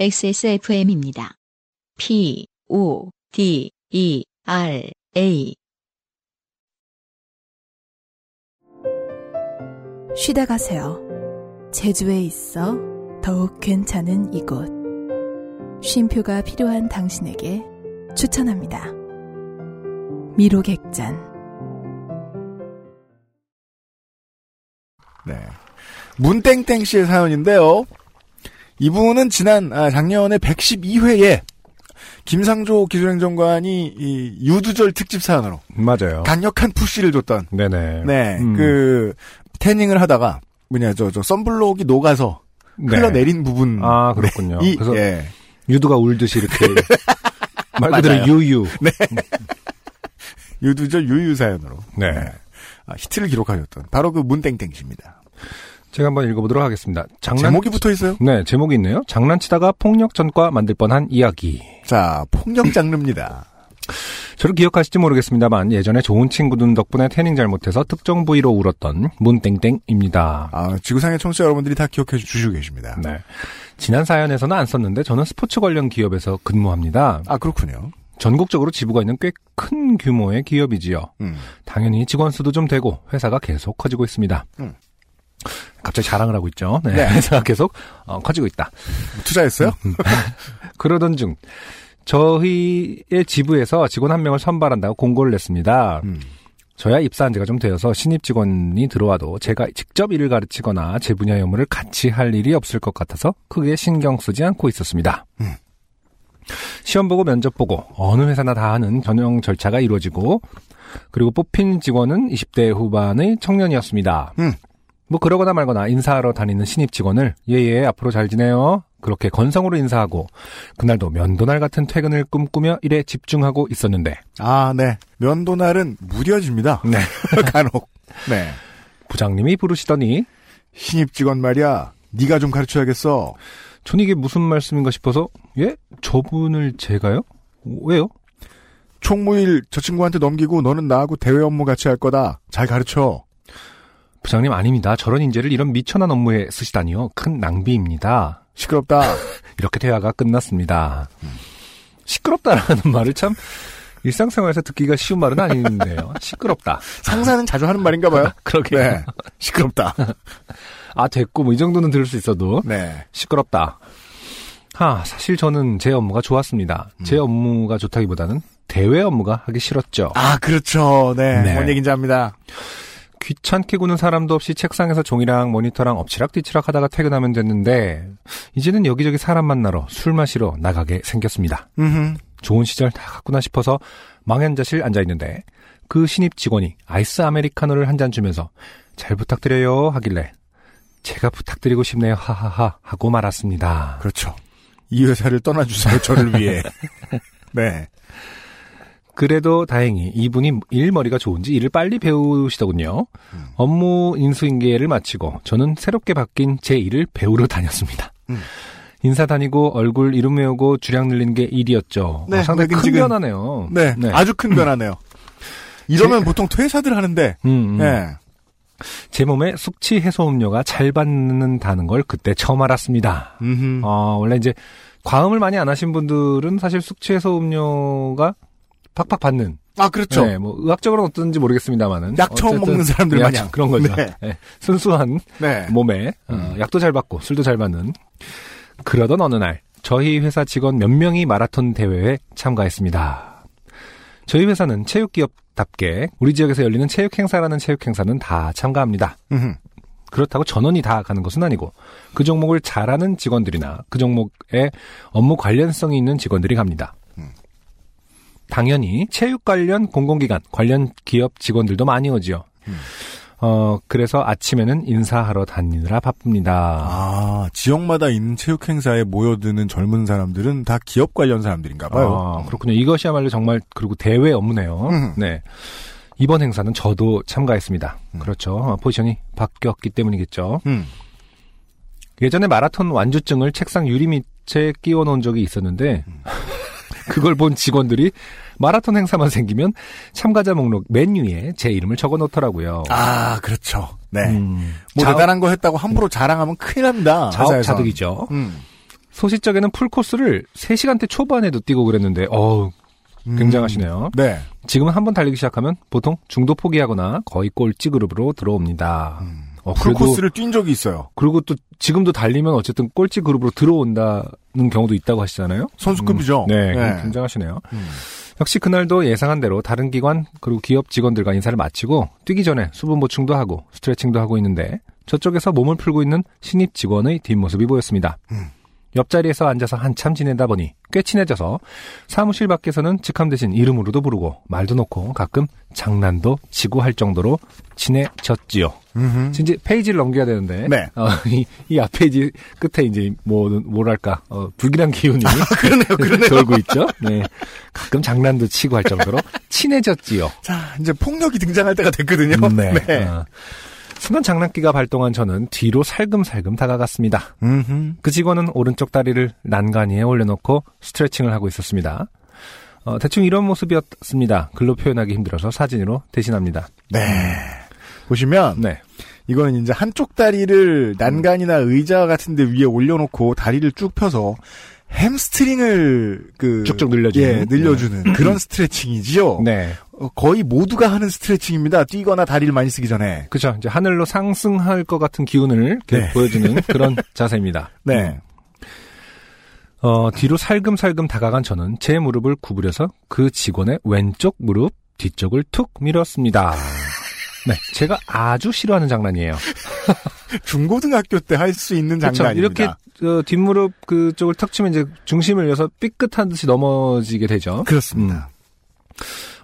XSFM입니다. P, O, D, E, R, A. 쉬다 가세요. 제주에 있어 더욱 괜찮은 이곳. 쉼표가 필요한 당신에게 추천합니다. 미로객잔. 네. 문땡땡 씨의 사연인데요. 이분은 지난 아, 작년에 112회에 김상조 기술행정관이 이 유두절 특집 사연으로 맞아요. 강력한 푸시를 줬던 네네. 네, 음. 그 태닝을 하다가 뭐냐 저저 썬블록이 녹아서 네. 흘러내린 부분 아 그렇군요. 이 그래서 예. 유두가 울듯이 이렇게 말 그대로 맞아요. 유유. 유두절 유유 사연으로 네. 아, 히트를 기록하셨던 바로 그 문땡땡 씨입니다. 제가 한번 읽어보도록 하겠습니다. 장난 제목이 붙어 있어요. 네 제목이 있네요. 장난치다가 폭력 전과 만들 뻔한 이야기. 자 폭력 장르입니다. 저를 기억하실지 모르겠습니다만 예전에 좋은 친구들 덕분에 태닝 잘못해서 특정 부위로 울었던 문땡땡입니다. 아 지구상의 청취자 여러분들이 다 기억해 주시고 계십니다. 네. 지난 사연에서는 안 썼는데 저는 스포츠 관련 기업에서 근무합니다. 아 그렇군요. 전국적으로 지부가 있는 꽤 큰 규모의 기업이지요. 음. 당연히 직원 수도 좀 되고 회사가 계속 커지고 있습니다. 음. 갑자기 자랑을 하고 있죠. 네, 네. 회사가 계속 어, 커지고 있다. 투자했어요? 그러던 중 저희의 지부에서 직원 한 명을 선발한다고 공고를 냈습니다. 음. 저야 입사한 지가 좀 되어서 신입 직원이 들어와도 제가 직접 일을 가르치거나 제 분야 업무를 같이 할 일이 없을 것 같아서 크게 신경 쓰지 않고 있었습니다. 음. 시험 보고 면접 보고 어느 회사나 다 하는 전형 절차가 이루어지고 그리고 뽑힌 직원은 20대 후반의 청년이었습니다. 음. 뭐 그러거나 말거나 인사하러 다니는 신입 직원을 예예 앞으로 잘 지내요. 그렇게 건성으로 인사하고 그날도 면도날 같은 퇴근을 꿈꾸며 일에 집중하고 있었는데 아, 네. 면도날은 무뎌집니다. 네. 간혹. 네. 부장님이 부르시더니 신입 직원 말이야. 네가 좀 가르쳐야겠어. 전 이게 무슨 말씀인가 싶어서 예? 저분을 제가요? 왜요? 총무일 저 친구한테 넘기고 너는 나하고 대외 업무 같이 할 거다. 잘 가르쳐. 부장님 아닙니다. 저런 인재를 이런 미천한 업무에 쓰시다니요. 큰 낭비입니다. 시끄럽다. 이렇게 대화가 끝났습니다. 시끄럽다라는 말을 참 일상생활에서 듣기가 쉬운 말은 아닌데요. 시끄럽다. 상사는 자주 하는 말인가 봐요. 그러게요. 네. 시끄럽다. 아 됐고 뭐 이 정도는 들을 수 있어도 네. 시끄럽다. 아 사실 저는 제 업무가 좋았습니다. 제 업무가 좋다기보다는 대외 업무가 하기 싫었죠. 아, 그렇죠. 네. 네. 뭔 얘기인지 압니다. 귀찮게 구는 사람도 없이 책상에서 종이랑 모니터랑 엎치락뒤치락 하다가 퇴근하면 됐는데 이제는 여기저기 사람 만나러 술 마시러 나가게 생겼습니다. 음 좋은 시절 다 갔구나 싶어서 망연자실 앉아있는데 그 신입 직원이 아이스 아메리카노를 한 잔 주면서 잘 부탁드려요 하길래 제가 부탁드리고 싶네요 하하하 하고 말았습니다. 그렇죠. 이 회사를 떠나주세요. 저를 위해. 네. 그래도 다행히 이분이 일머리가 좋은지 일을 빨리 배우시더군요. 업무 인수인계를 마치고 저는 새롭게 바뀐 제 일을 배우러 다녔습니다. 음. 인사 다니고 얼굴 이름 외우고 주량 늘리는 게 일이었죠. 네, 어, 상당히 큰 매근지근. 변화네요. 네. 아주 큰 변화네요. 이러면 보통 퇴사들 하는데, 음, 음. 네. 제 몸에 숙취 해소 음료가 잘 받는다는 걸 그때 처음 알았습니다. 어, 원래 이제 과음을 많이 안 하신 분들은 사실 숙취 해소 음료가 팍팍 받는. 아, 그렇죠. 네, 뭐 의학적으로는 어떤지 모르겠습니다만은 약 처음 어쨌든 먹는 사람들 약 마냥. 그런 거죠. 네. 네, 순수한 네. 몸에 어, 약도 잘 받고 술도 잘 받는. 그러던 어느 날 저희 회사 직원 몇 명이 마라톤 대회에 참가했습니다. 저희 회사는 체육기업답게 우리 지역에서 열리는 체육 행사라는 체육 행사는 다 참가합니다. 음흠. 그렇다고 전원이 다 가는 것은 아니고 그 종목을 잘하는 직원들이나 그 종목에 업무 관련성이 있는 직원들이 갑니다. 당연히 체육 관련 공공기관 관련 기업 직원들도 많이 오지요. 어 그래서 아침에는 인사하러 다니느라 바쁩니다. 아, 지역마다 있는 체육 행사에 모여드는 젊은 사람들은 다 기업 관련 사람들인가 봐요. 아, 그렇군요. 이것이야말로 정말 그리고 대외 업무네요. 음. 네. 이번 행사는 저도 참가했습니다. 그렇죠. 어, 포지션이 바뀌었기 때문이겠죠. 음. 예전에 마라톤 완주증을 책상 유리 밑에 끼워 놓은 적이 있었는데 그걸 본 직원들이 마라톤 행사만 생기면 참가자 목록 맨 위에 제 이름을 적어 놓더라고요. 아, 그렇죠. 네. 음, 뭐 자- 대단한 거 했다고 함부로 자랑하면 큰일 납니다. 자업자득이죠. 음. 소시적에는 풀코스를 3시간대 초반에도 뛰고 그랬는데, 어우, 음. 굉장하시네요. 네. 지금은 한번 달리기 시작하면 보통 중도 포기하거나 거의 꼴찌 그룹으로 들어옵니다. 어, 풀코스를 뛴 적이 있어요. 그리고 또 지금도 달리면 어쨌든 꼴찌 그룹으로 들어온다는 경우도 있다고 하시잖아요. 선수급이죠. 음, 네, 네. 굉장하시네요. 음. 역시 그날도 예상한 대로 다른 기관 그리고 기업 직원들과 인사를 마치고 뛰기 전에 수분 보충도 하고 스트레칭도 하고 있는데 저쪽에서 몸을 풀고 있는 신입 직원의 뒷모습이 보였습니다. 음. 옆자리에서 앉아서 한참 지내다 보니 꽤 친해져서 사무실 밖에서는 직함 대신 이름으로도 부르고 말도 놓고 가끔 장난도 치고 할 정도로 친해졌지요. 음흠. 이제 페이지를 넘겨야 되는데 네. 어, 이, 이 앞페이지 끝에 이제 뭐 뭐랄까 어, 불길한 기운이 그러네요, 그러네요. 돌고 있죠. 네, 가끔 장난도 치고 할 정도로 친해졌지요. 자, 이제 폭력이 등장할 때가 됐거든요. 네. 어, 순간 장난기가 발동한 저는 뒤로 살금살금 다가갔습니다. 음흠. 그 직원은 오른쪽 다리를 난간위에 올려놓고 스트레칭을 하고 있었습니다. 어, 대충 이런 모습이었습니다. 글로 표현하기 힘들어서 사진으로 대신합니다. 네. 보시면 네. 이거는 이제 한쪽 다리를 난간이나 의자 같은 데 위에 올려놓고 다리를 쭉 펴서 햄스트링을 그 쭉쭉 늘려주는. 예, 늘려주는 그런 스트레칭이지요. 네. 어, 거의 모두가 하는 스트레칭입니다. 뛰거나 다리를 많이 쓰기 전에. 그죠. 이제 하늘로 상승할 것 같은 기운을 네. 보여주는 그런 자세입니다. 네. 어, 뒤로 살금살금 다가간 저는 제 무릎을 구부려서 그 직원의 왼쪽 무릎 뒤쪽을 툭 밀었습니다. 네, 제가 아주 싫어하는 장난이에요. 중고등학교 때 할 수 있는 그렇죠. 장난입니다. 이렇게 어, 뒷무릎 그쪽을 턱 치면 이제 중심을 잃어서 삐끗한 듯이 넘어지게 되죠. 그렇습니다.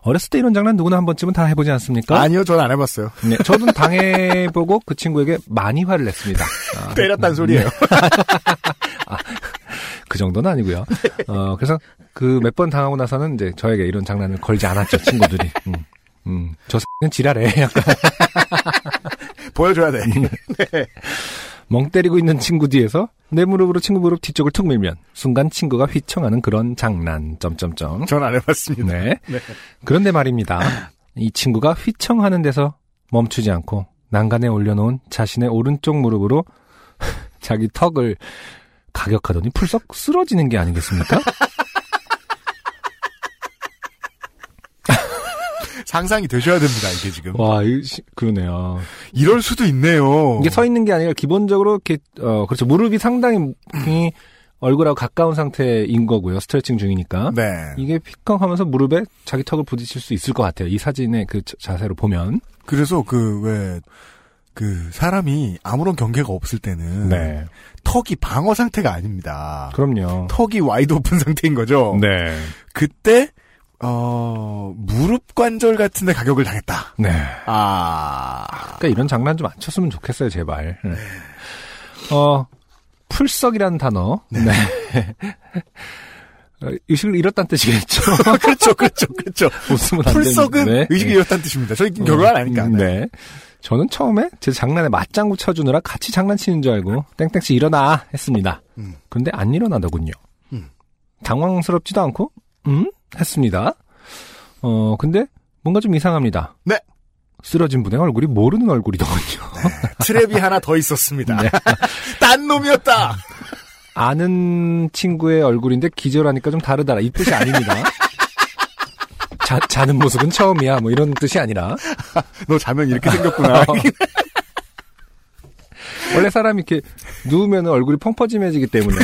어렸을 때 이런 장난 누구나 한 번쯤은 다 해보지 않습니까? 아니요, 저는 안 해봤어요. 네, 저도 당해보고 그 친구에게 많이 화를 냈습니다. 아, 때렸단 소리예요. 그 정도는 아니고요. 어, 그래서 그 몇 번 당하고 나서는 이제 저에게 이런 장난을 걸지 않았죠, 친구들이. 음, 음, 저 X는 지랄해. 약간 보여줘야 돼. 멍 때리고 있는 친구 뒤에서 내 무릎으로 친구 무릎 뒤쪽을 툭 밀면 순간 친구가 휘청하는 그런 장난, 점점점. 전 안 해봤습니다. 네. 네. 그런데 말입니다. 이 친구가 휘청하는 데서 멈추지 않고 난간에 올려놓은 자신의 오른쪽 무릎으로 자기 턱을 가격하더니 풀썩 쓰러지는 게 아니겠습니까? 상상이 되셔야 됩니다, 이게 지금. 와, 그러네요. 이럴 수도 있네요. 이게 서 있는 게 아니라 기본적으로 이렇게 어 그렇죠 무릎이 상당히 이 얼굴하고 가까운 상태인 거고요 스트레칭 중이니까 네. 이게 휘청하면서 무릎에 자기 턱을 부딪힐 수 있을 것 같아요 이 사진의 그 자- 자세로 보면 그래서 그, 왜, 그, 사람이 아무런 경계가 없을 때는. 네 턱이 방어 상태가 아닙니다. 그럼요 턱이 wide open 상태인 거죠. 네 그때, 어, 무릎 관절 같은 데 가격을 당했다. 네. 아. 그러니까 이런 장난 좀 안 쳤으면 좋겠어요 제발 네. 어 풀썩이라는 단어 네, 어, 의식을 잃었다는 뜻이겠죠 그렇죠, 그렇죠, 그렇죠. 웃으면 안 풀썩은 네. 이렇다는 뜻입니다. 저희 결과는 아니까. 음, 네. 저는 처음에 제 장난에 맞장구 쳐주느라 같이 장난치는 줄 알고 땡땡씨 일어나 했습니다. 음. 그런데 안 일어나더군요. 음. 당황스럽지도 않고 음 했습니다. 어 근데 뭔가 좀 이상합니다. 네. 쓰러진 분의 얼굴이 모르는 얼굴이더군요. 트랩이 하나 더 있었습니다. 네. 딴 놈이었다! 아는 친구의 얼굴인데 기절하니까 좀 다르다라 이 뜻이 아닙니다. 자, 자는 모습은 처음이야 뭐 이런 뜻이 아니라 너 자면 이렇게 생겼구나. 원래 사람이 이렇게 누우면 얼굴이 펑퍼짐해지기 때문에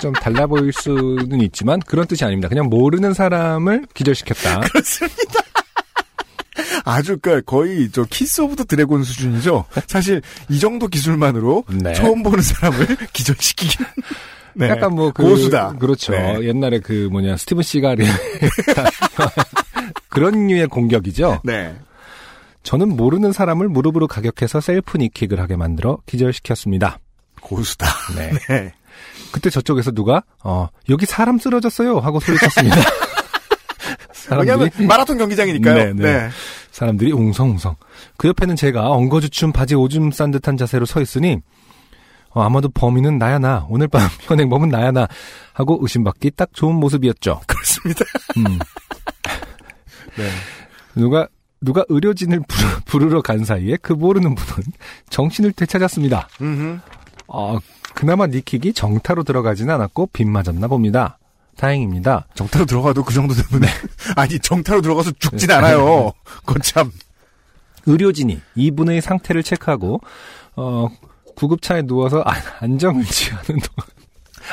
좀 달라 보일 수는 있지만 그런 뜻이 아닙니다. 그냥 모르는 사람을 기절시켰다. 그렇습니다. 아주 그 거의 저 Kiss of the Dragon 수준이죠. 사실 이 정도 기술만으로 네. 처음 보는 사람을 기절시키기. 네. 약간 뭐 그, 고수다. 그렇죠. 네. 옛날에 그 뭐냐 스티븐 시갈이 그런 류의 공격이죠. 네. 저는 모르는 사람을 무릎으로 가격해서 self knee kick을 하게 만들어 기절시켰습니다. 고수다. 네. 네. 그때 저쪽에서 누가 어 여기 사람 쓰러졌어요 하고 소리쳤습니다. 왜냐하면 마라톤 경기장이니까요. 네, 네. 네. 사람들이 웅성웅성. 그 옆에는 제가 엉거주춤 바지 오줌 싼 듯한 자세로 서 있으니 어, 아마도 범인은 나야 나 오늘 밤 현행범은 나야 나 하고 의심받기 딱 좋은 모습이었죠. 그렇습니다. 음. 네. 누가 누가 의료진을 부르, 러간 사이에 그 모르는 분은 정신을 되찾았습니다. 아 그나마 니킥이 정타로 들어가지는 않았고 빗 맞았나 봅니다. 다행입니다. 정타로 들어가도 그 정도 되면 네. 아니 정타로 들어가서 죽진 않아요. 그건 참 의료진이 이분의 상태를 체크하고 어 구급차에 누워서 안- 안정을 취하는 동안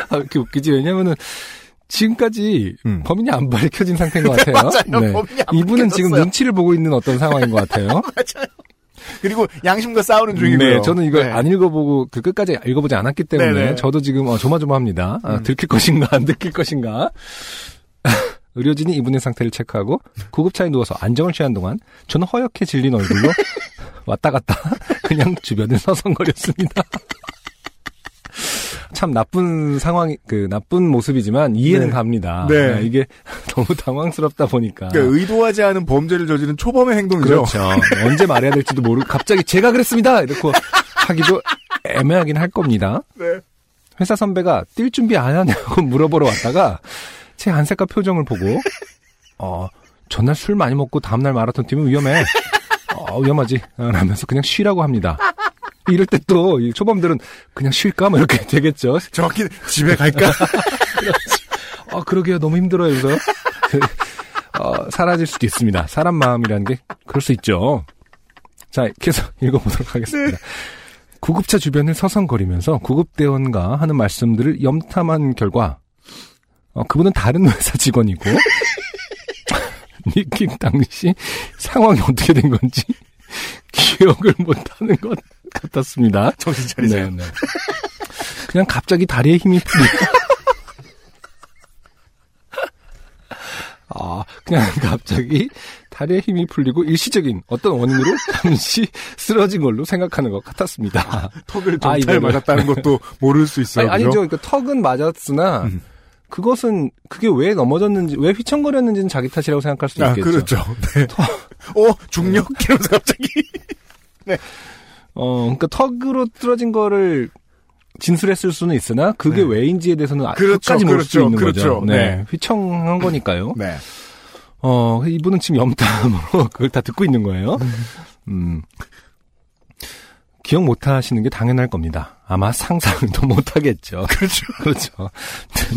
아, 이렇게 웃기지 왜냐면은 지금까지 음. 범인이 안 밝혀진 상태인 것 같아요. 맞아요. 안 이분은 지금 밝혀졌어요. 눈치를 보고 있는 어떤 상황인 것 같아요. 그리고 양심과 싸우는 중이고요. 네, 저는 이걸 네. 안 읽어보고 그 끝까지 읽어보지 않았기 때문에 네네. 저도 지금 어, 조마조마합니다. 아, 음. 들킬 것인가 안 들킬 것인가. 의료진이 이분의 상태를 체크하고 구급차에 누워서 안정을 취한 동안 저는 허옇게 질린 얼굴로 왔다 갔다 그냥 주변을 서성거렸습니다. 참 나쁜 상황이 그 나쁜 모습이지만 이해는 네. 갑니다. 네. 아, 이게 너무 당황스럽다 보니까 그러니까 의도하지 않은 범죄를 저지른 초범의 행동이죠. 그렇죠. 언제 말해야 될지도 모르고 갑자기 제가 그랬습니다. 이렇게 하기도 애매하긴 할 겁니다. 네. 회사 선배가 뛸 준비 안 하냐고 물어보러 왔다가 제 안색과 표정을 보고 어 전날 술 많이 먹고 다음날 마라톤 뛰면 위험해. 어, 위험하지. 라면서 그냥 쉬라고 합니다. 이럴 때 또 초범들은 그냥 쉴까? 뭐 이렇게 되겠죠. 정확히 집에 갈까? 아, 그러게요. 너무 힘들어요. 그래서 그, 어, 사라질 수도 있습니다. 사람 마음이라는 게 그럴 수 있죠. 자, 계속 읽어보도록 하겠습니다. 구급차 주변을 서성거리면서 구급대원과 하는 말씀들을 염탐한 결과 어, 그분은 다른 회사 직원이고 니킥 당시 상황이 어떻게 된 건지 기억을 못하는 것 같았습니다. 정신 차리세요. 네, 네. 그냥 갑자기 다리에 힘이 풀리. 아, 그냥 갑자기 다리에 힘이 풀리고 일시적인 어떤 원인으로 잠시 쓰러진 걸로 생각하는 것 같았습니다. 턱을 아, 정찰 이거를. 맞았다는 것도 모를 수 있어요. 아니? 아니 죠. 그러니까 턱은 맞았으나 음. 그것은 그게 왜 넘어졌는지 왜 휘청거렸는지는 자기 탓이라고 생각할 수 아, 있겠죠. 그렇죠. 네. 어, 중력? 이러면서 갑자기. 어, 그러니까 턱으로 쓰러진 거를 진술했을 수는 있으나 그게 네. 왜인지에 대해서는 아- 그렇죠, 끝까지 모를 수 그렇죠, 있는 그렇죠. 거죠. 네. 네. 휘청한 거니까요. 네. 어, 이분은 지금 염탐으로 그걸 다 듣고 있는 거예요. 음. 기억 못 하시는 게 당연할 겁니다. 아마 상상도 못 하겠죠. 그렇죠. 그렇죠.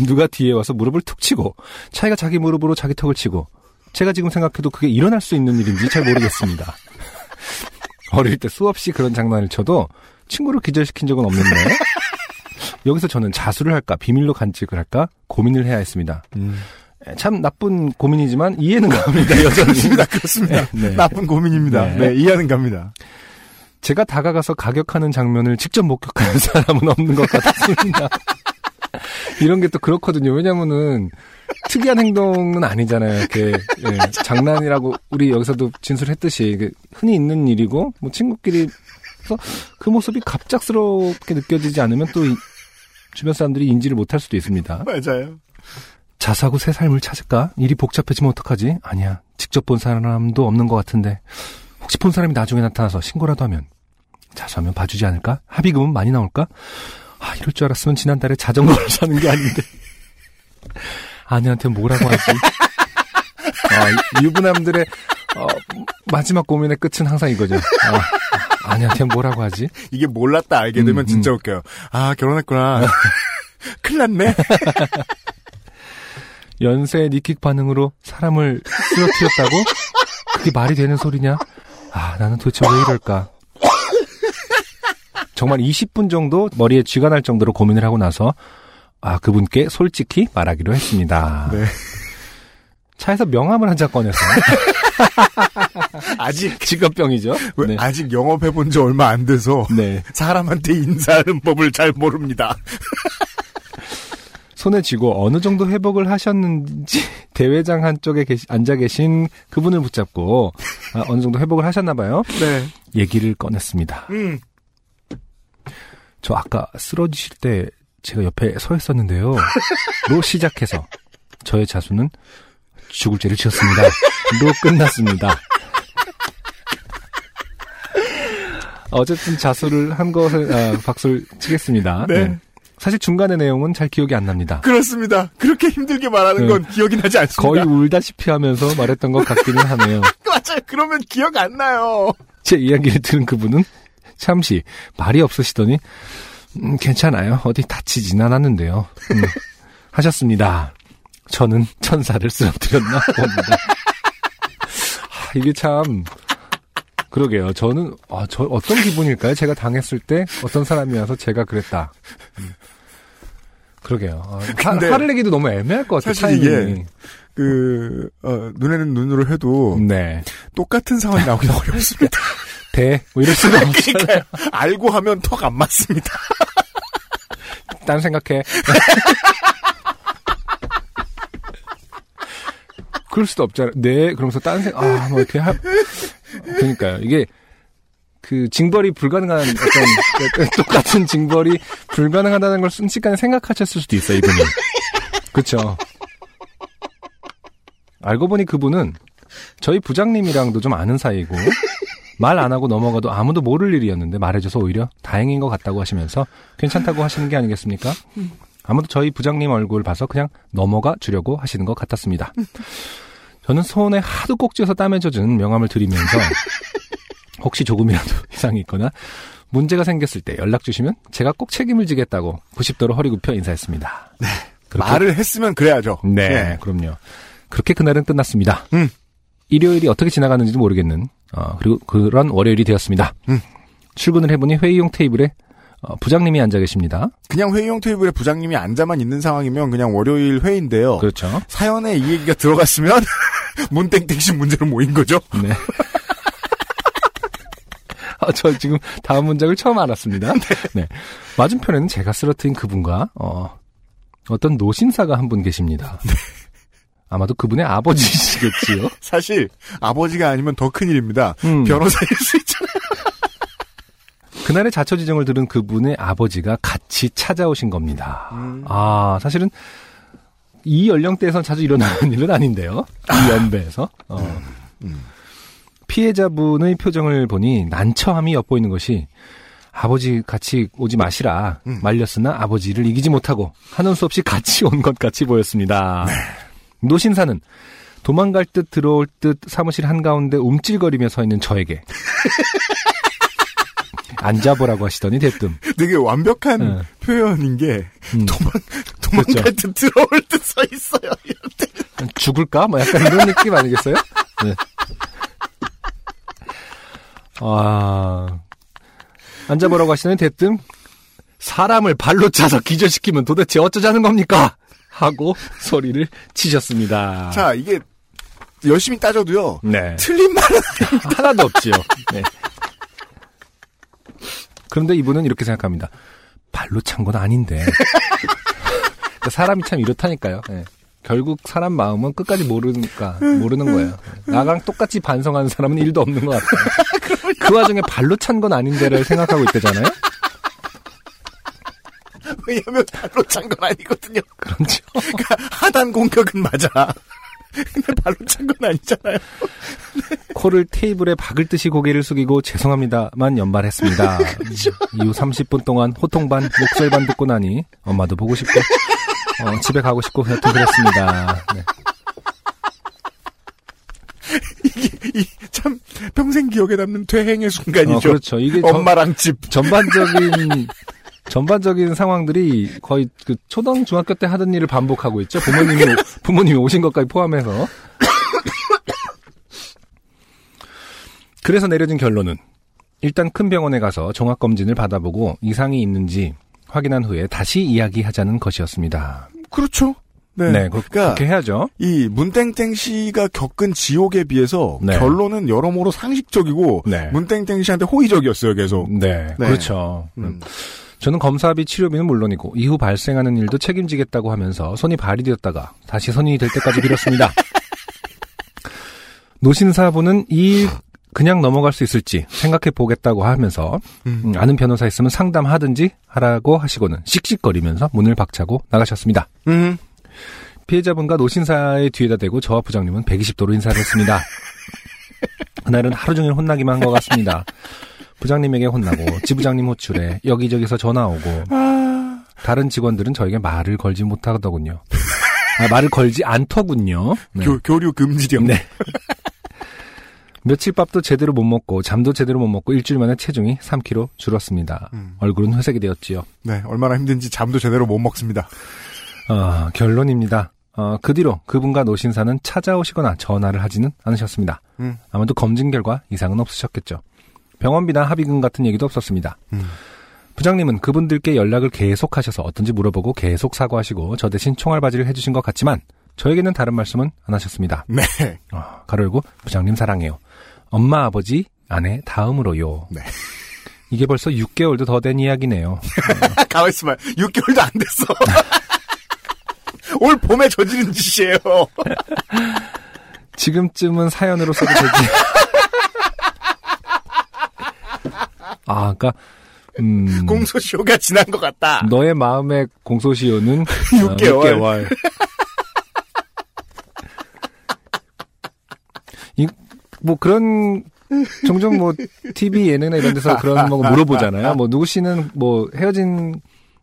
누가 뒤에 와서 무릎을 툭 치고, 차이가 자기 무릎으로 자기 턱을 치고, 제가 지금 생각해도 그게 일어날 수 있는 일인지 잘 모르겠습니다. 어릴 때 수없이 그런 장난을 쳐도 친구를 기절시킨 적은 없는데, 여기서 저는 자수를 할까, 비밀로 간직을 할까, 고민을 해야 했습니다. 음. 에, 참 나쁜 고민이지만 이해는 갑니다, 여전히. 그렇습니다. 그렇습니다. 네, 네. 나쁜 고민입니다. 네. 네. 이해는 갑니다. 제가 다가가서 가격하는 장면을 직접 목격하는 사람은 없는 것 같습니다. 이런 게 또 그렇거든요. 왜냐면은 특이한 행동은 아니잖아요. 이렇게 예, 장난이라고 우리 여기서도 진술했듯이 이게 흔히 있는 일이고 뭐 친구끼리 그래서 그 모습이 갑작스럽게 느껴지지 않으면 또 이- 주변 사람들이 인지를 못할 수도 있습니다. 맞아요. 자수하고 새 삶을 찾을까? 일이 복잡해지면 어떡하지? 아니야. 직접 본 사람도 없는 것 같은데. 혹시 본 사람이 나중에 나타나서 신고라도 하면 자수하면 봐주지 않을까? 합의금은 많이 나올까? 아, 이럴 줄 알았으면 지난달에 자전거를 사는 게 아닌데. 아내한테 뭐라고 하지? 아, 이- 유부남들의 어, 마지막 고민의 끝은 항상 이거죠. 아, 아내한테 뭐라고 하지? 이게 몰랐다 알게 되면 음, 진짜 음. 웃겨요. 아, 결혼했구나. 큰일 났네. 연쇄 니킥 반응으로 사람을 쓰러뜨렸다고? 그게 말이 되는 소리냐? 아, 나는 도대체 왜 이럴까? 정말 20분 정도 머리에 쥐가 날 정도로 고민을 하고 나서 아, 그분께 솔직히 말하기로 했습니다. 네. 차에서 명함을 한 장 꺼내서 아직, 직업병이죠. 왜, 네. 아직 영업해 본 지 얼마 안 돼서 네. 사람한테 인사하는 법을 잘 모릅니다. 손에 쥐고 어느 정도 회복을 하셨는지 대회장 한쪽에 계시- 앉아 계신 그분을 붙잡고 아, 어느 정도 회복을 하셨나 봐요. 네. 얘기를 꺼냈습니다. 음. 저 아까 쓰러지실 때 제가 옆에 서 있었는데요. 로 시작해서 저의 자수는 죽을 죄를 지었습니다. 로 끝났습니다. 어쨌든 자수를 한 것을 아, 박수를 치겠습니다. 네. 사실 중간의 내용은 잘 기억이 안 납니다. 그렇습니다. 그렇게 힘들게 말하는 네. 건 기억이 나지 않습니다. 거의 울다시피 하면서 말했던 것 같기는 하네요. 맞아요. 그러면 기억 안 나요. 제 이야기를 들은 그분은 잠시 말이 없으시더니 음, 괜찮아요. 어디 다치진 않았는데요. 음, 하셨습니다. 저는 천사를 쓰러뜨렸나 봅니다. 아, 이게 참 그러게요. 저는 아, 저 어떤 기분일까요? 제가 당했을 때 어떤 사람이 와서 제가 그랬다. 음. 그러게요. 아, 화, 화를 내기도 너무 애매할 것 같아요. 사실 이게 타이밍이. 그, 어, 눈에는 눈으로 해도 네. 똑같은 상황이 나오기 어렵습니다. 대, 뭐 이럴 수가 없잖아요. 그러니까요. 알고 하면 턱 안 맞습니다. 딴 생각해. 그럴 수도 없잖아요. 네, 그러면서 딴 생각, 아, 뭐 이렇게 하, 그러니까요. 이게, 그, 징벌이 불가능한 어떤, 그 똑같은 징벌이 불가능하다는 걸 순식간에 생각하셨을 수도 있어요, 이분이. 그쵸. 알고 보니 그분은 저희 부장님이랑도 좀 아는 사이고, 말 안 하고 넘어가도 아무도 모를 일이었는데 말해줘서 오히려 다행인 것 같다고 하시면서 괜찮다고 하시는 게 아니겠습니까? 아무도 저희 부장님 얼굴 봐서 그냥 넘어가 주려고 하시는 것 같았습니다. 저는 손에 하도 꼭지어서 땀에 젖은 명함을 드리면서 혹시 조금이라도 이상이 있거나 문제가 생겼을 때 연락 주시면 제가 꼭 책임을 지겠다고 90도로 허리 굽혀 인사했습니다. 네. 말을 했으면 그래야죠. 네, 예. 그럼요. 그렇게 그날은 끝났습니다. 음. 일요일이 어떻게 지나가는지도 모르겠는 어, 그리고 그런 월요일이 되었습니다. 음. 출근을 해보니 회의용 테이블에 어, 부장님이 앉아 계십니다. 그냥 회의용 테이블에 부장님이 앉아만 있는 상황이면 그냥 월요일 회의인데요. 그렇죠. 사연에 이 얘기가 들어갔으면 문땡땡씨 문제로 모인 거죠. 네. 아, 저 지금 다음 문장을 처음 알았습니다. 네. 맞은편에는 제가 쓰러뜨린 그분과 어, 어떤 노신사가 한 분 계십니다. 아마도 그분의 아버지시겠지요. 사실 아버지가 아니면 더 큰일입니다. 음. 변호사일 수 있잖아요. 그날의 자초지정을 들은 그분의 아버지가 같이 찾아오신 겁니다. 아, 사실은 이 연령대에선 자주 일어나는 일은 아닌데요. 이 연배에서. 어. 피해자분의 표정을 보니 난처함이 엿보이는 것이 아버지 같이 오지 마시라 말렸으나 아버지를 이기지 못하고 하는 수 없이 같이 온 것 같이 보였습니다. 노신사는 도망갈 듯 들어올 듯 사무실 한가운데 움찔거리며 서 있는 저에게 앉아보라고 하시더니 대뜸 되게 완벽한 네. 표현인 게 음. 도망 도망갈 듯 들어올 듯 서 있어요. 죽을까? 뭐 약간 이런 느낌 아니겠어요? 네. 아, 앉아보라고 하시더니 대뜸 사람을 발로 차서 기절시키면 도대체 어쩌자는 겁니까? 하고 소리를 치셨습니다. 자 이게 열심히 따져도요. 네. 틀린 말은 하나도 없지요. 네. 그런데 이분은 이렇게 생각합니다. 발로 찬 건 아닌데. 그러니까 사람이 참 이렇다니까요. 네. 결국 사람 마음은 끝까지 모르니까 모르는 거예요. 나랑 똑같이 반성하는 사람은 일도 없는 것 같아요. 그 와중에 발로 찬 건 아닌데를 생각하고 있대잖아요. 왜냐면 발로 찬 건 아니거든요. 그렇죠. 그러니까 하단 공격은 맞아. 근데 발로 찬 건 아니잖아요. 코를 테이블에 박을 듯이 고개를 숙이고 죄송합니다만 연발했습니다. 이후 30분 동안 호통 반, 목소리 반 듣고 나니 엄마도 보고 싶고 어, 집에 가고 싶고 여튼 그랬습니다. 네. 이참 평생 기억에 남는 퇴행의 순간이죠. 어, 그렇죠. 이게 전- 엄마랑 집. 전반적인 전반적인 상황들이 거의 그 초등 중학교 때 하던 일을 반복하고 있죠. 부모님이 오- 부모님이 오신 것까지 포함해서. 그래서 내려진 결론은 일단 큰 병원에 가서 종합 검진을 받아보고 이상이 있는지 확인한 후에 다시 이야기하자는 것이었습니다. 그렇죠. 네. 네, 그, 그러니까 렇게 해야죠. 이 문땡땡 씨가 겪은 지옥에 비해서 네. 결론은 여러모로 상식적이고 네. 문땡땡 씨한테 호의적이었어요, 계속. 네, 네. 그렇죠. 음. 저는 검사비 치료비는 물론이고 이후 발생하는 일도 책임지겠다고 하면서 손이 발이 되었다가 다시 손이 될 때까지 빌었습니다. 노신사분은 이일 그냥 넘어갈 수 있을지 생각해 보겠다고 하면서 음. 음, 아는 변호사 있으면 상담하든지 하라고 하시고는 씩씩거리면서 문을 박차고 나가셨습니다. 음. 피해자분과 노신사의 뒤에다 대고 저와 부장님은 120도로 인사를 했습니다. 그날은 하루 종일 혼나기만 한 것 같습니다. 부장님에게 혼나고 지부장님 호출에 여기저기서 전화 오고 아, 다른 직원들은 저에게 말을 걸지 못하더군요. 아, 말을 걸지 않더군요. 네. 교, 교류 금지령. 네. 며칠 밥도 제대로 못 먹고 잠도 제대로 못 먹고 일주일 만에 체중이 3kg 줄었습니다. 음. 얼굴은 회색이 되었지요. 네, 얼마나 힘든지 잠도 제대로 못 먹습니다. 어, 결론입니다. 어, 그 뒤로 그분과 노신사는 찾아오시거나 전화를 하지는 않으셨습니다. 음. 아마도 검진 결과 이상은 없으셨겠죠. 병원비나 합의금 같은 얘기도 없었습니다. 음. 부장님은 그분들께 연락을 계속하셔서 어떤지 물어보고 계속 사과하시고 저 대신 총알바지를 해주신 것 같지만 저에게는 다른 말씀은 안 하셨습니다. 네. 어, 가로 열고 부장님 사랑해요. 엄마 아버지 아내 다음으로요. 네. 이게 벌써 6개월도 더 된 이야기네요. 가만 있어봐. 6개월도 안 됐어. 올 봄에 저지른 짓이에요. 지금쯤은 사연으로 써도 되지. 아, 그니까, 음, 공소시효가 지난 것 같다. 너의 마음의 공소시효는 6개월. 6개월. 이, 뭐 그런 종종 뭐 TV 예능이나 이런 데서 그런 거 물어보잖아요. 뭐 누구 씨는 뭐 헤어진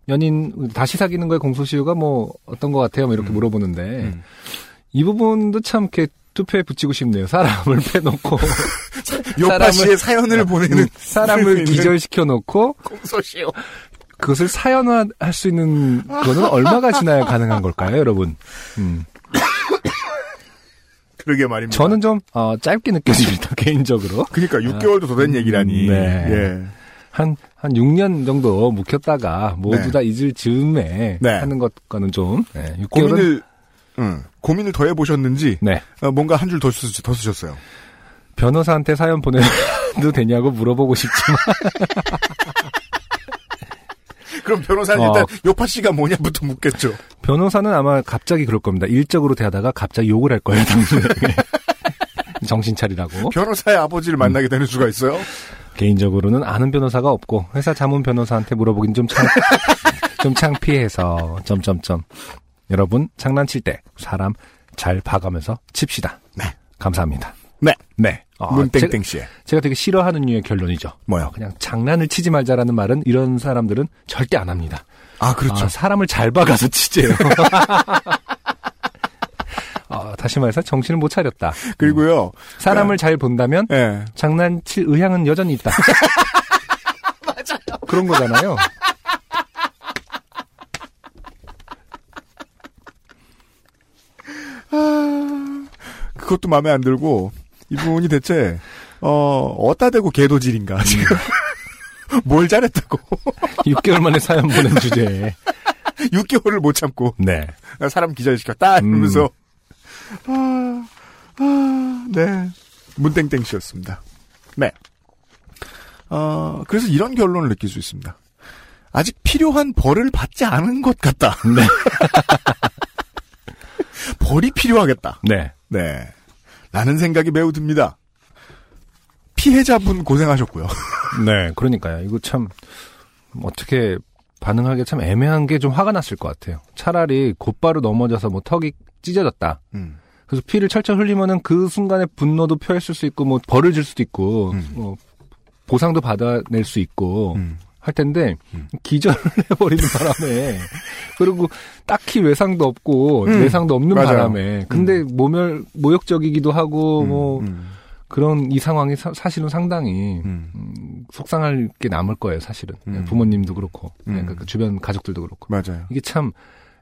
연인 다시 사귀는 거에 공소시효가 뭐 어떤 것 같아요? 뭐 이렇게 물어보는데 음. 이 부분도 참 이렇게 투표에 붙이고 싶네요. 사람을 빼놓고 요파 씨의 사연을 보내는 음, 사람을 기절시켜 놓고 공소시효. 그것을 사연화할 수 있는 거는 얼마가 지나야 가능한 걸까요, 여러분? 음. 그러게 말입니다. 저는 좀 어, 짧게 느껴집니다, 개인적으로. 그러니까 6개월도 더 된 얘기라니. 네. 예. 한, 한 6년 정도 묵혔다가 모두 네. 다 잊을 즈음에 네. 하는 것과는 좀, 네, 6개월은. 고민을 응, 고민을 더 해보셨는지 네. 어, 뭔가 한줄더더 쓰셨어요. 변호사한테 사연 보내도 되냐고 물어보고 싶지만, 그럼 변호사는 어. 일단 요파 씨가 뭐냐부터 묻겠죠. 변호사는 아마 갑자기 그럴 겁니다. 일적으로 대하다가 갑자기 욕을 할 거예요, 당신에게. 정신 차리라고. 변호사의 아버지를 만나게 되는 수가 있어요. 개인적으로는 아는 변호사가 없고 회사 자문 변호사한테 물어보긴 좀 창, 좀 창피해서 점점점 여러분 장난칠 때 사람 잘 봐가면서 칩시다. 네. 감사합니다. 네. 네. 어, 문땡땡 씨의 제가, 제가 되게 싫어하는 류의 결론이죠. 뭐요? 그냥 장난을 치지 말자라는 말은 이런 사람들은 절대 안 합니다. 아 그렇죠. 아, 사람을 잘 봐가서 치재요. 어, 다시 말해서 정신을 못 차렸다. 그리고요. 사람을 잘 본다면 예. 장난칠 의향은 여전히 있다. 맞아요. 그런 거잖아요. 그것도 마음에 안 들고 이분이 대체 어 어따 대고 개도질인가 지금 뭘 잘했다고 6개월 만에 사연 보낸 주제에. 6개월을 못 참고 네. 사람 기절시켰다 음. 이러면서 아, 아, 네 문땡땡 씨였습니다. 네. 어 그래서 이런 결론을 느낄 수 있습니다. 아직 필요한 벌을 받지 않은 것 같다. 네. 벌이 필요하겠다. 네. 네. 라는 생각이 매우 듭니다. 피해자분 고생하셨고요. 네. 그러니까요. 이거 참, 어떻게 반응하기 참 애매한 게 좀 화가 났을 것 같아요. 차라리 곧바로 넘어져서 뭐 턱이 찢어졌다. 음. 그래서 피를 철철 흘리면은 그 순간에 분노도 표했을 수 있고, 뭐 벌을 줄 수도 있고, 음. 뭐 보상도 받아낼 수 있고, 음. 할 텐데 음. 기절을 해버리는 바람에 그리고 딱히 외상도 없고 음. 내상도 없는 맞아요. 바람에 근데 모멸 모욕적이기도 하고 음, 뭐 음, 그런 이 상황이 사, 실은 상당히 음. 음, 속상할 게 남을 거예요 사실은 네, 음. 부모님도 그렇고 네, 음. 그- 그 주변 가족들도 그렇고 맞아요. 이게 참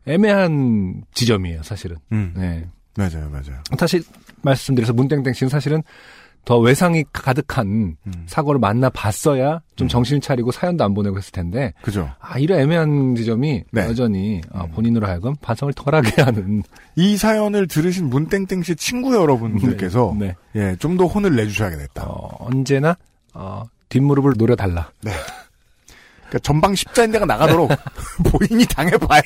애매한 지점이에요 사실은 음. 네 맞아요, 맞아요. 다시 말씀드려서 문땡땡 씨는 사실은 더 외상이 가득한 음. 사고를 만나 봤어야 좀 음. 정신을 차리고 사연도 안 보내고 했을 텐데 그죠. 아, 이런 애매한 지점이 네. 여전히 어, 음. 본인으로 하여금 반성을 덜하게 하는 이 사연을 들으신 문땡땡 씨 친구 여러분들께서 네. 예, 좀 더 혼을 내주셔야겠다. 어, 언제나 어, 뒷무릎을 노려달라. 그러니까 전방 십자인대가 나가도록 본인이 당해봐야.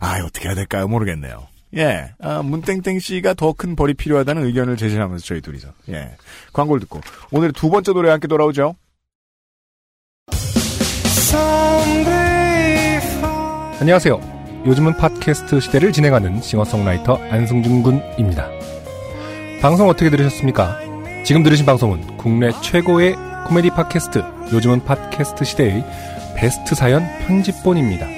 아, 어떻게 해야 될까요? 모르겠네요. 예, 아, 문땡땡 씨가 더 큰 벌이 필요하다는 의견을 제시하면서 저희 둘이서 예 광고를 듣고 오늘 두 번째 노래 함께 돌아오죠. 안녕하세요. 요즘은 팟캐스트 시대를 진행하는 싱어송라이터 안승준 군입니다. 방송 어떻게 들으셨습니까? 지금 들으신 방송은 국내 최고의 코미디 팟캐스트 요즘은 팟캐스트 시대의 베스트 사연 편집본입니다.